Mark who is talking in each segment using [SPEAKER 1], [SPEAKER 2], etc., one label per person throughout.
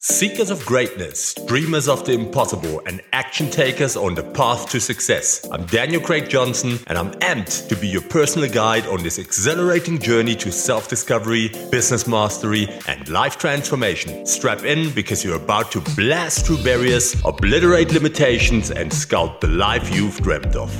[SPEAKER 1] Seekers of greatness, dreamers of the impossible, and action takers on the path to success. I'm Daniel Craig Johnson, and I'm amped to be your personal guide on this exhilarating journey to self discovery, business mastery, and life transformation. Strap in because you're about to blast through barriers, obliterate limitations, and sculpt the life you've dreamt of.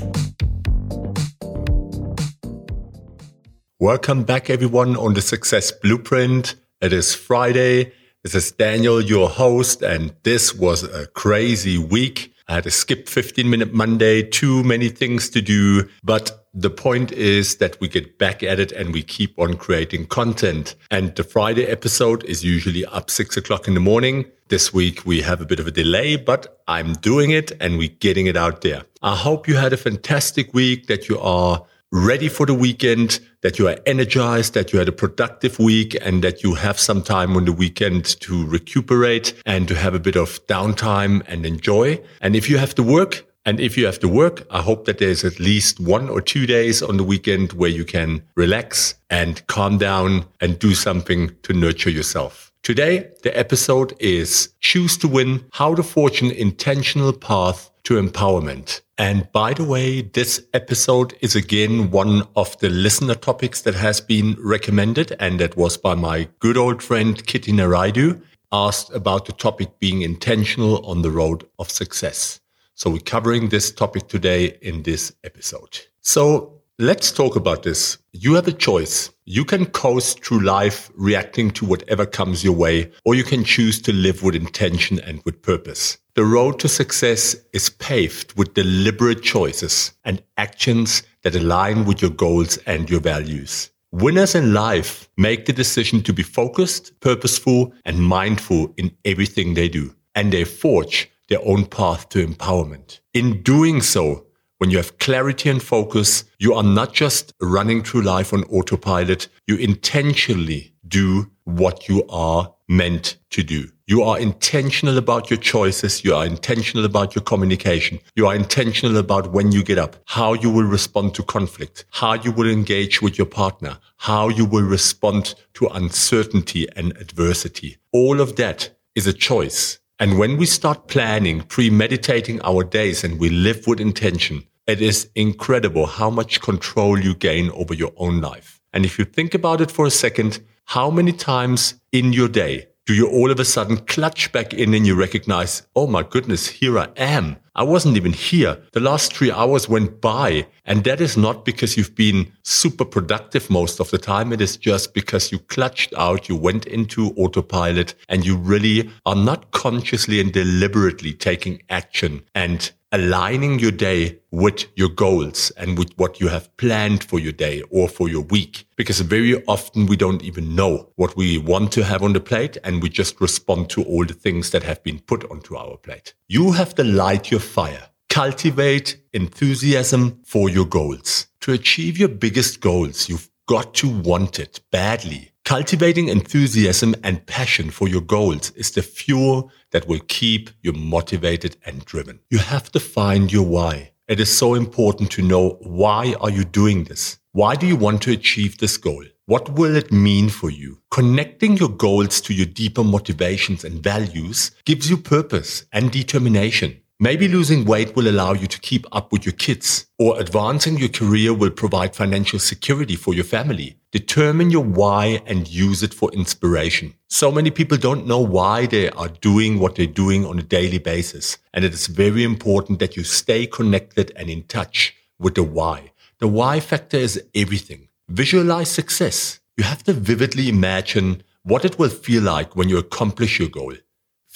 [SPEAKER 1] Welcome back, everyone, on the Success Blueprint. It is Friday. This is Daniel, your host, and this was a crazy week. I had to skip 15 minute Monday, too many things to do. But the point is that we get back at it and we keep on creating content. And the Friday episode is usually up six o'clock in the morning. This week we have a bit of a delay, but I'm doing it and we're getting it out there. I hope you had a fantastic week, that you are ready for the weekend, that you are energized, that you had a productive week and that you have some time on the weekend to recuperate and to have a bit of downtime and enjoy. And if you have to work, and if you have to work, I hope that there's at least one or two days on the weekend where you can relax and calm down and do something to nurture yourself. Today, the episode is Choose to Win, How to an Intentional Path to Empowerment. And by the way, this episode is again one of the listener topics that has been recommended. And that was by my good old friend Kitty Narraidu asked about the topic being intentional on the road of success. So we're covering this topic today in this episode. So Let's talk about this. You have a choice. You can coast through life reacting to whatever comes your way, or you can choose to live with intention and with purpose. The road to success is paved with deliberate choices and actions that align with your goals and your values. Winners in life make the decision to be focused, purposeful, and mindful in everything they do, and they forge their own path to empowerment. In doing so, when you have clarity and focus, you are not just running through life on autopilot. You intentionally do what you are meant to do. You are intentional about your choices. You are intentional about your communication. You are intentional about when you get up, how you will respond to conflict, how you will engage with your partner, how you will respond to uncertainty and adversity. All of that is a choice. And when we start planning, premeditating our days and we live with intention, it is incredible how much control you gain over your own life. And if you think about it for a second, how many times in your day do you all of a sudden clutch back in and you recognize, oh my goodness, here I am. I wasn't even here. The last three hours went by. And that is not because you've been super productive most of the time. It is just because you clutched out, you went into autopilot and you really are not consciously and deliberately taking action and aligning your day with your goals and with what you have planned for your day or for your week. Because very often we don't even know what we want to have on the plate and we just respond to all the things that have been put onto our plate. You have to light your fire. Cultivate enthusiasm for your goals. To achieve your biggest goals, you've got to want it badly. Cultivating enthusiasm and passion for your goals is the fuel that will keep you motivated and driven. You have to find your why. It is so important to know why are you doing this? Why do you want to achieve this goal? What will it mean for you? Connecting your goals to your deeper motivations and values gives you purpose and determination. Maybe losing weight will allow you to keep up with your kids, or advancing your career will provide financial security for your family. Determine your why and use it for inspiration. So many people don't know why they are doing what they're doing on a daily basis. And it is very important that you stay connected and in touch with the why. The why factor is everything. Visualize success. You have to vividly imagine what it will feel like when you accomplish your goal.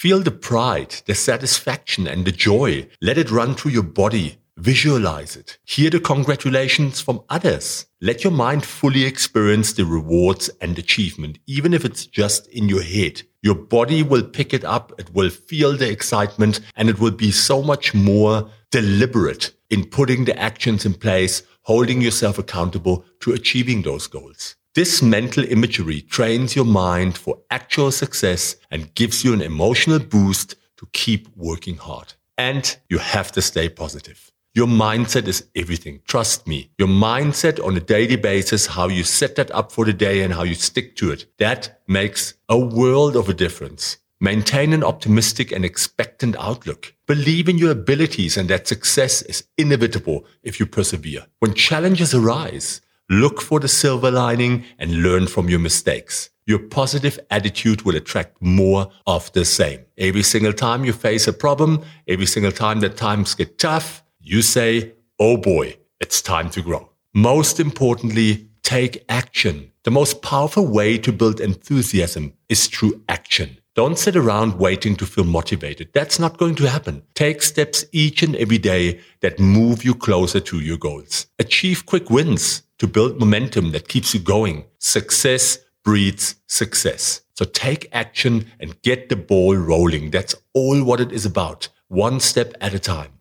[SPEAKER 1] Feel the pride, the satisfaction and the joy. Let it run through your body. Visualize it. Hear the congratulations from others. Let your mind fully experience the rewards and achievement, even if it's just in your head. Your body will pick it up. It will feel the excitement and it will be so much more deliberate in putting the actions in place, holding yourself accountable to achieving those goals. This mental imagery trains your mind for actual success and gives you an emotional boost to keep working hard. And you have to stay positive. Your mindset is everything. Trust me. Your mindset on a daily basis, how you set that up for the day and how you stick to it, that makes a world of a difference. Maintain an optimistic and expectant outlook. Believe in your abilities and that success is inevitable if you persevere. When challenges arise, look for the silver lining and learn from your mistakes. Your positive attitude will attract more of the same. Every single time you face a problem, every single time that times get tough, you say, Oh boy, it's time to grow. Most importantly, take action. The most powerful way to build enthusiasm is through action. Don't sit around waiting to feel motivated. That's not going to happen. Take steps each and every day that move you closer to your goals. Achieve quick wins to build momentum that keeps you going. Success breeds success. So take action and get the ball rolling. That's all what it is about. One step at a time.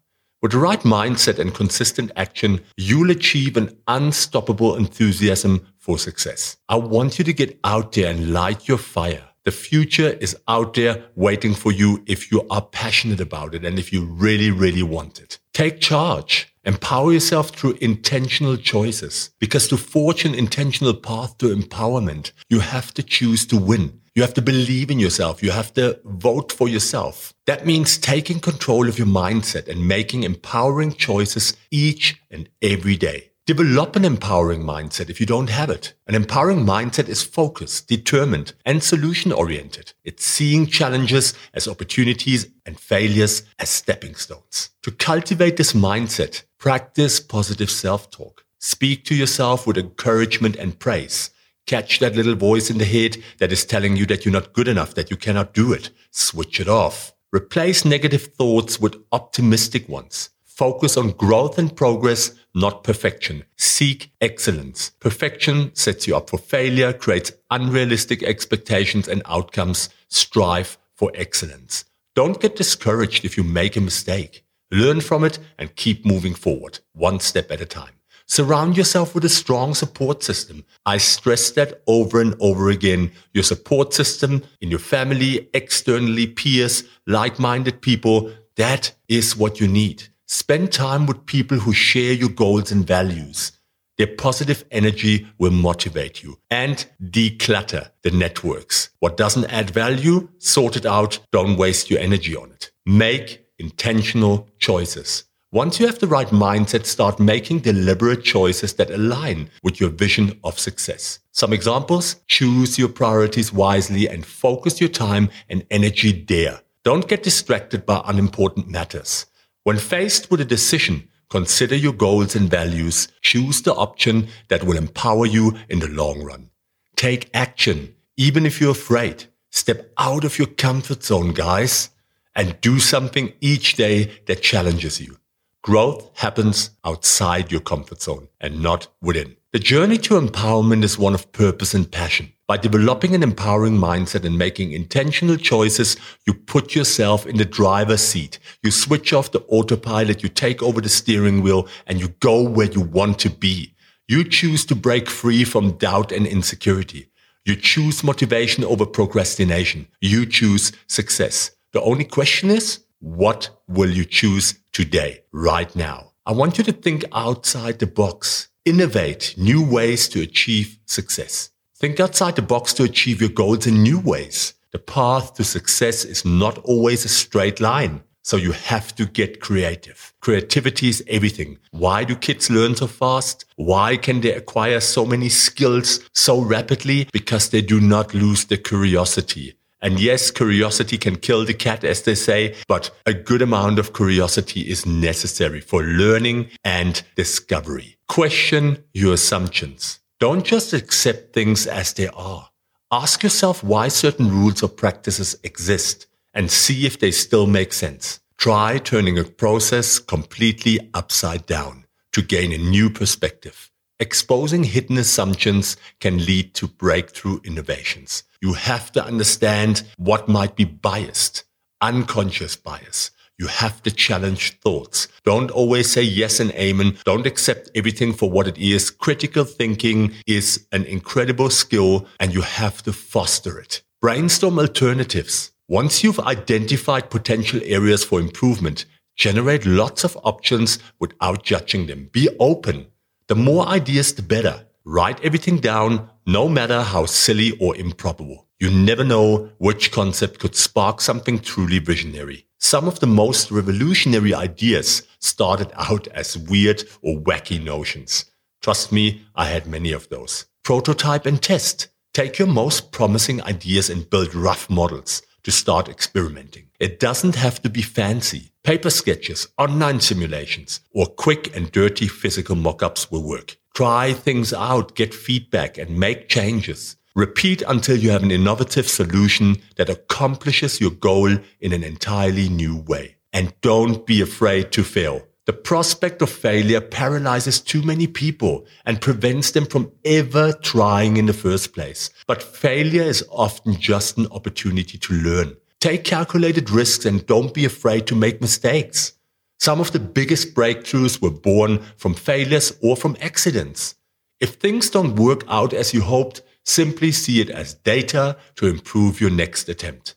[SPEAKER 1] With the right mindset and consistent action, you'll achieve an unstoppable enthusiasm for success. I want you to get out there and light your fire. The future is out there waiting for you if you are passionate about it and if you really, really want it. Take charge. Empower yourself through intentional choices because to forge an intentional path to empowerment, you have to choose to win. You have to believe in yourself. You have to vote for yourself. That means taking control of your mindset and making empowering choices each and every day. Develop an empowering mindset if you don't have it. An empowering mindset is focused, determined, and solution oriented. It's seeing challenges as opportunities and failures as stepping stones. To cultivate this mindset, practice positive self-talk. Speak to yourself with encouragement and praise. Catch that little voice in the head that is telling you that you're not good enough, that you cannot do it. Switch it off. Replace negative thoughts with optimistic ones. Focus on growth and progress, not perfection. Seek excellence. Perfection sets you up for failure, creates unrealistic expectations and outcomes. Strive for excellence. Don't get discouraged if you make a mistake. Learn from it and keep moving forward, one step at a time. Surround yourself with a strong support system. I stress that over and over again. Your support system in your family, externally, peers, like-minded people, that is what you need. Spend time with people who share your goals and values. Their positive energy will motivate you and declutter the networks. What doesn't add value, sort it out. Don't waste your energy on it. Make intentional choices. Once you have the right mindset, start making deliberate choices that align with your vision of success. Some examples, choose your priorities wisely and focus your time and energy there. Don't get distracted by unimportant matters. When faced with a decision, consider your goals and values. Choose the option that will empower you in the long run. Take action, even if you're afraid. Step out of your comfort zone, guys, and do something each day that challenges you. Growth happens outside your comfort zone and not within. The journey to empowerment is one of purpose and passion. By developing an empowering mindset and making intentional choices, you put yourself in the driver's seat. You switch off the autopilot, you take over the steering wheel, and you go where you want to be. You choose to break free from doubt and insecurity. You choose motivation over procrastination. You choose success. The only question is, what will you choose today, right now? I want you to think outside the box. Innovate new ways to achieve success. Think outside the box to achieve your goals in new ways. The path to success is not always a straight line. So you have to get creative. Creativity is everything. Why do kids learn so fast? Why can they acquire so many skills so rapidly? Because they do not lose their curiosity. And yes, curiosity can kill the cat, as they say, but a good amount of curiosity is necessary for learning and discovery. Question your assumptions. Don't just accept things as they are. Ask yourself why certain rules or practices exist and see if they still make sense. Try turning a process completely upside down to gain a new perspective. Exposing hidden assumptions can lead to breakthrough innovations. You have to understand what might be biased, unconscious bias. You have to challenge thoughts. Don't always say yes and amen. Don't accept everything for what it is. Critical thinking is an incredible skill and you have to foster it. Brainstorm alternatives. Once you've identified potential areas for improvement, generate lots of options without judging them. Be open. The more ideas, the better. Write everything down, no matter how silly or improbable. You never know which concept could spark something truly visionary. Some of the most revolutionary ideas started out as weird or wacky notions. Trust me, I had many of those. Prototype and test. Take your most promising ideas and build rough models to start experimenting. It doesn't have to be fancy. Paper sketches, online simulations, or quick and dirty physical mock-ups will work. Try things out, get feedback, and make changes. Repeat until you have an innovative solution that accomplishes your goal in an entirely new way. And don't be afraid to fail. The prospect of failure paralyzes too many people and prevents them from ever trying in the first place. But failure is often just an opportunity to learn. Take calculated risks and don't be afraid to make mistakes. Some of the biggest breakthroughs were born from failures or from accidents. If things don't work out as you hoped, Simply see it as data to improve your next attempt.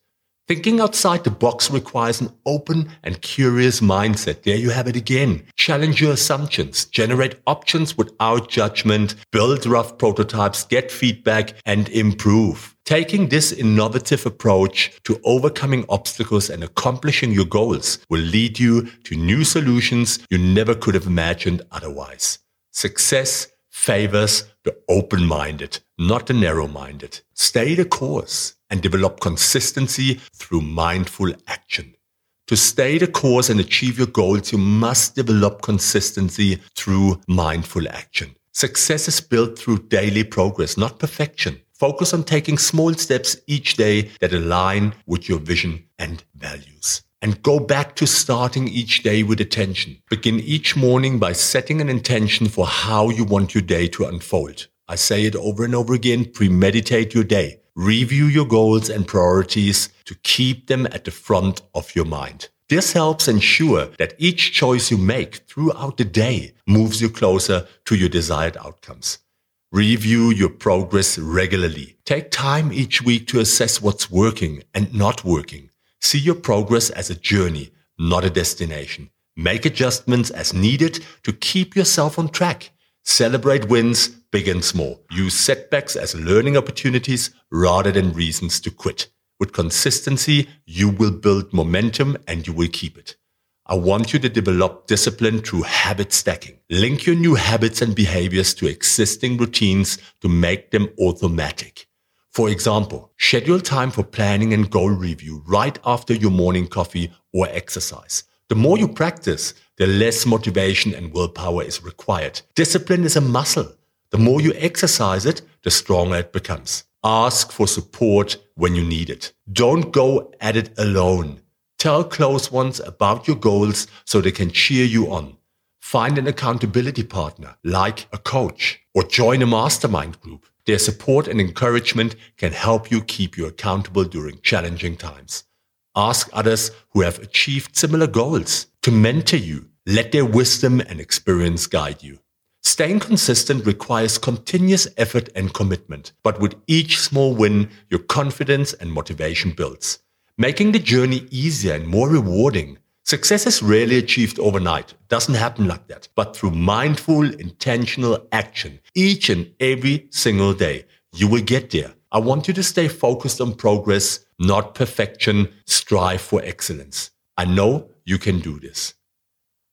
[SPEAKER 1] Thinking outside the box requires an open and curious mindset. There you have it again. Challenge your assumptions, generate options without judgment, build rough prototypes, get feedback, and improve. Taking this innovative approach to overcoming obstacles and accomplishing your goals will lead you to new solutions you never could have imagined otherwise. Success favors the open-minded, not the narrow-minded. Stay the course and develop consistency through mindful action. To stay the course and achieve your goals, you must develop consistency through mindful action. Success is built through daily progress, not perfection. Focus on taking small steps each day that align with your vision and values and go back to starting each day with attention. Begin each morning by setting an intention for how you want your day to unfold. I say it over and over again, premeditate your day. Review your goals and priorities to keep them at the front of your mind. This helps ensure that each choice you make throughout the day moves you closer to your desired outcomes. Review your progress regularly. Take time each week to assess what's working and not working. See your progress as a journey, not a destination. Make adjustments as needed to keep yourself on track. Celebrate wins, big and small. Use setbacks as learning opportunities rather than reasons to quit. With consistency, you will build momentum and you will keep it. I want you to develop discipline through habit stacking. Link your new habits and behaviors to existing routines to make them automatic. For example, schedule time for planning and goal review right after your morning coffee or exercise. The more you practice, the less motivation and willpower is required. Discipline is a muscle. The more you exercise it, the stronger it becomes. Ask for support when you need it. Don't go at it alone. Tell close ones about your goals so they can cheer you on. Find an accountability partner like a coach or join a mastermind group. Their support and encouragement can help you keep you accountable during challenging times. Ask others who have achieved similar goals to mentor you. Let their wisdom and experience guide you. Staying consistent requires continuous effort and commitment, but with each small win, your confidence and motivation builds, making the journey easier and more rewarding. Success is rarely achieved overnight. It doesn't happen like that. But through mindful, intentional action, each and every single day, you will get there. I want you to stay focused on progress, not perfection. Strive for excellence. I know you can do this.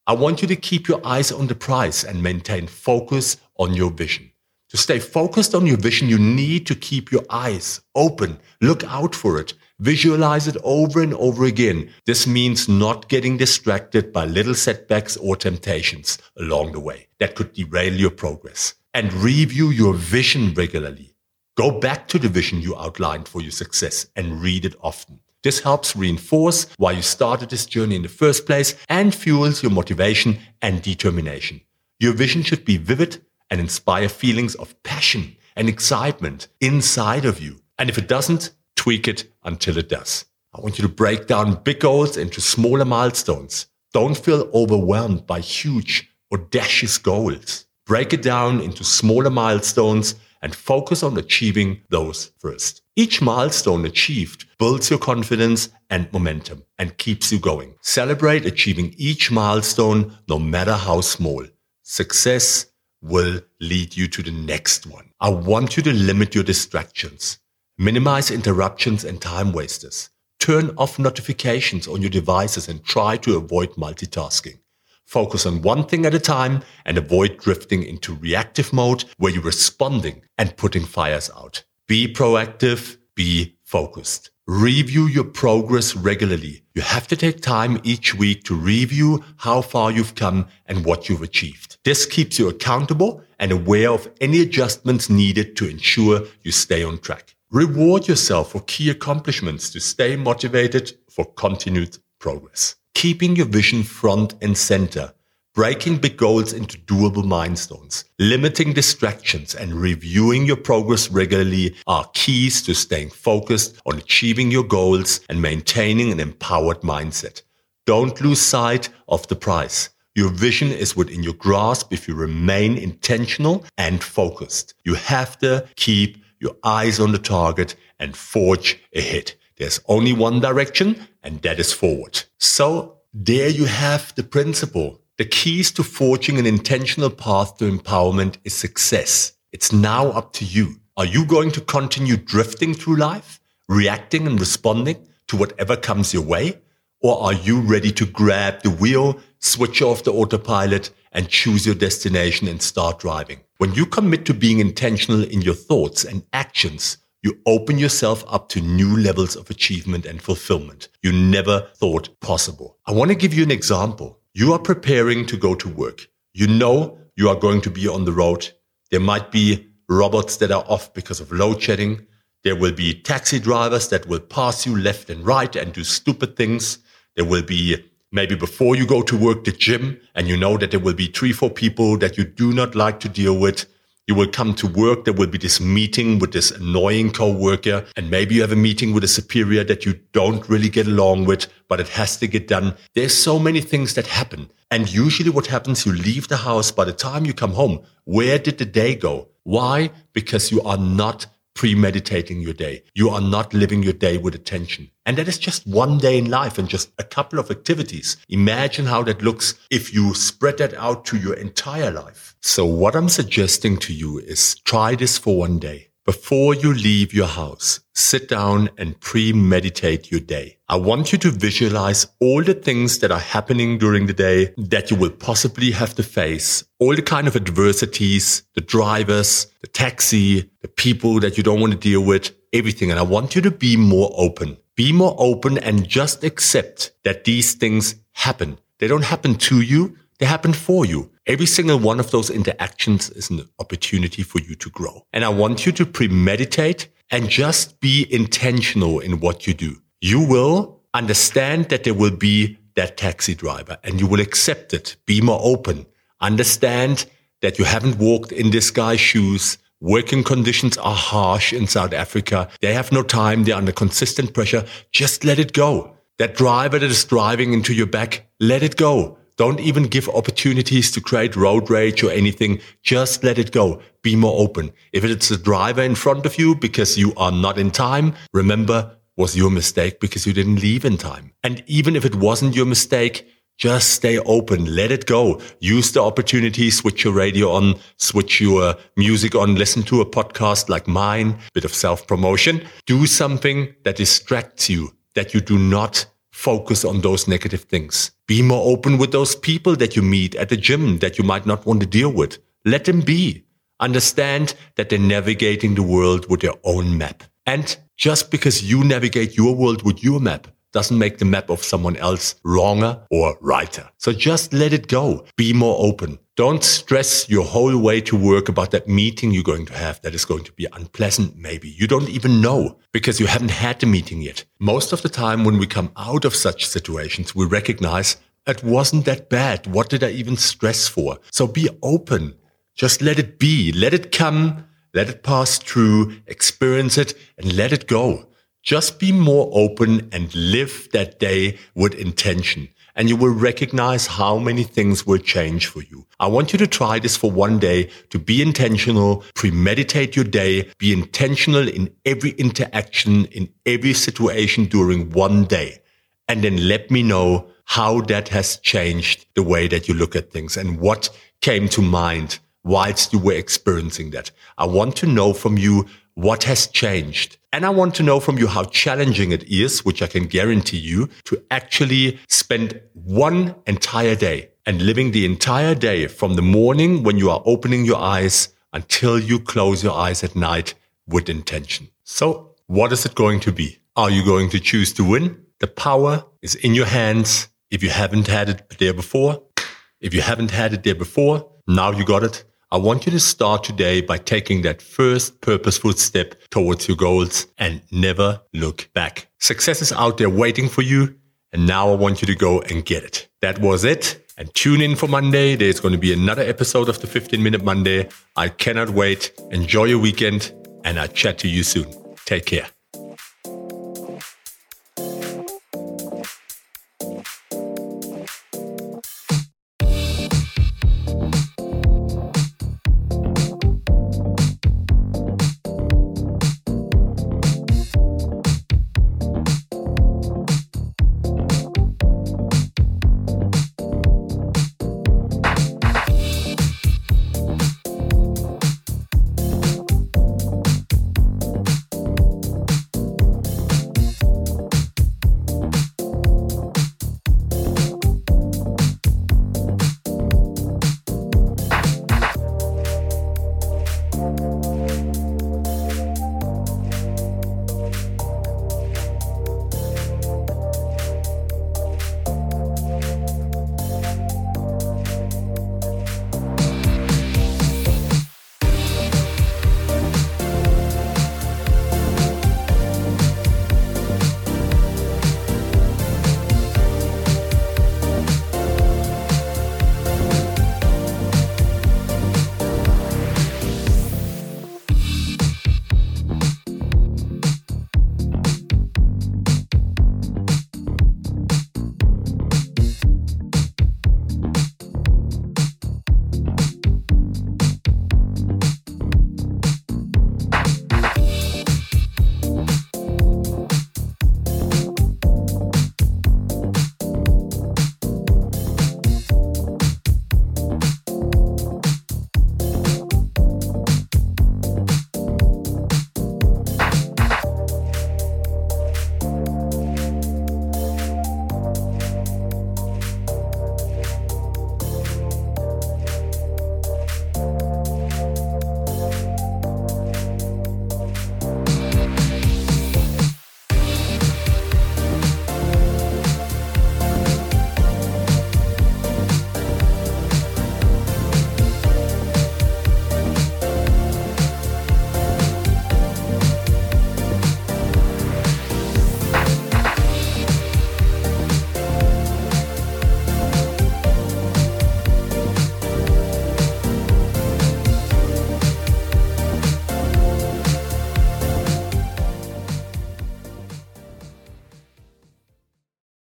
[SPEAKER 1] I want you to keep your eyes on the prize and maintain focus on your vision. To stay focused on your vision, you need to keep your eyes open. Look out for it. Visualize it over and over again. This means not getting distracted by little setbacks or temptations along the way that could derail your progress. And review your vision regularly. Go back to the vision you outlined for your success and read it often. This helps reinforce why you started this journey in the first place and fuels your motivation and determination. Your vision should be vivid and inspire feelings of passion and excitement inside of you. And if it doesn't, tweak it until it does. I want you to break down big goals into smaller milestones. Don't feel overwhelmed by huge, audacious goals. Break it down into smaller milestones and focus on achieving those first. Each milestone achieved builds your confidence and momentum and keeps you going. Celebrate achieving each milestone, no matter how small. Success will lead you to the next one. I want you to limit your distractions, minimize interruptions and time wasters. Turn off notifications on your devices and try to avoid multitasking. Focus on one thing at a time and avoid drifting into reactive mode where you're responding and putting fires out. Be proactive, be focused. Review your progress regularly. You have to take time each week to review how far you've come and what you've achieved. This keeps you accountable and aware of any adjustments needed to ensure you stay on track. Reward yourself for key accomplishments to stay motivated for continued progress. Keeping your vision front and center breaking big goals into doable milestones, limiting distractions and reviewing your progress regularly are keys to staying focused on achieving your goals and maintaining an empowered mindset. Don't lose sight of the prize. Your vision is within your grasp if you remain intentional and focused. You have to keep your eyes on the target and forge ahead. There's only one direction and that is forward. So there you have the principle. The keys to forging an intentional path to empowerment is success. It's now up to you. Are you going to continue drifting through life, reacting and responding to whatever comes your way? Or are you ready to grab the wheel, switch off the autopilot and choose your destination and start driving? When you commit to being intentional in your thoughts and actions, you open yourself up to new levels of achievement and fulfillment you never thought possible. I want to give you an example. You are preparing to go to work. You know you are going to be on the road. There might be robots that are off because of load shedding. There will be taxi drivers that will pass you left and right and do stupid things. There will be maybe before you go to work, the gym, and you know that there will be three, four people that you do not like to deal with. You will come to work. There will be this meeting with this annoying coworker. And maybe you have a meeting with a superior that you don't really get along with, but it has to get done. There's so many things that happen. And usually what happens, you leave the house. By the time you come home, where did the day go? Why? Because you are not premeditating your day. You are not living your day with attention. And that is just one day in life and just a couple of activities. Imagine how that looks if you spread that out to your entire life. So what I'm suggesting to you is try this for one day. Before you leave your house, sit down and premeditate your day. I want you to visualize all the things that are happening during the day that you will possibly have to face, all the kind of adversities, the drivers, the taxi, the people that you don't want to deal with, everything. And I want you to be more open. Be more open and just accept that these things happen. They don't happen to you. They happen for you. Every single one of those interactions is an opportunity for you to grow. And I want you to premeditate and just be intentional in what you do. You will understand that there will be that taxi driver and you will accept it. Be more open. Understand that you haven't walked in this guy's shoes. Working conditions are harsh in South Africa. They have no time. They're under consistent pressure. Just let it go. That driver that is driving into your back, let it go. Don't even give opportunities to create road rage or anything. Just let it go. Be more open. If it's the driver in front of you because you are not in time, remember was your mistake because you didn't leave in time. And even if it wasn't your mistake, just stay open. Let it go. Use the opportunity. Switch your radio on, switch your music on, listen to a podcast like mine, bit of self promotion. Do something that distracts you, that you do not focus on those negative things. Be more open with those people that you meet at the gym that you might not want to deal with. Let them be. Understand that they're navigating the world with their own map. And just because you navigate your world with your map doesn't make the map of someone else wronger or righter. So just let it go. Be more open. Don't stress your whole way to work about that meeting you're going to have that is going to be unpleasant, maybe. You don't even know because you haven't had the meeting yet. Most of the time when we come out of such situations, we recognize it wasn't that bad. What did I even stress for? So be open. Just let it be. Let it come. Let it pass through. Experience it and let it go. Just be more open and live that day with intention and you will recognize how many things will change for you. I want you to try this for one day to be intentional, premeditate your day, be intentional in every interaction, in every situation during one day. And then let me know how that has changed the way that you look at things and what came to mind whilst you were experiencing that. I want to know from you what has changed. And I want to know from you how challenging it is, which I can guarantee you to actually spend one entire day and living the entire day from the morning when you are opening your eyes until you close your eyes at night with intention. So what is it going to be? Are you going to choose to win? The power is in your hands. If you haven't had it there before, if you haven't had it there before, now you got it. I want you to start today by taking that first purposeful step towards your goals and never look back. Success is out there waiting for you. And now I want you to go and get it. That was it. And tune in for Monday. There's going to be another episode of the 15 Minute Monday. I cannot wait. Enjoy your weekend and I'll chat to you soon. Take care.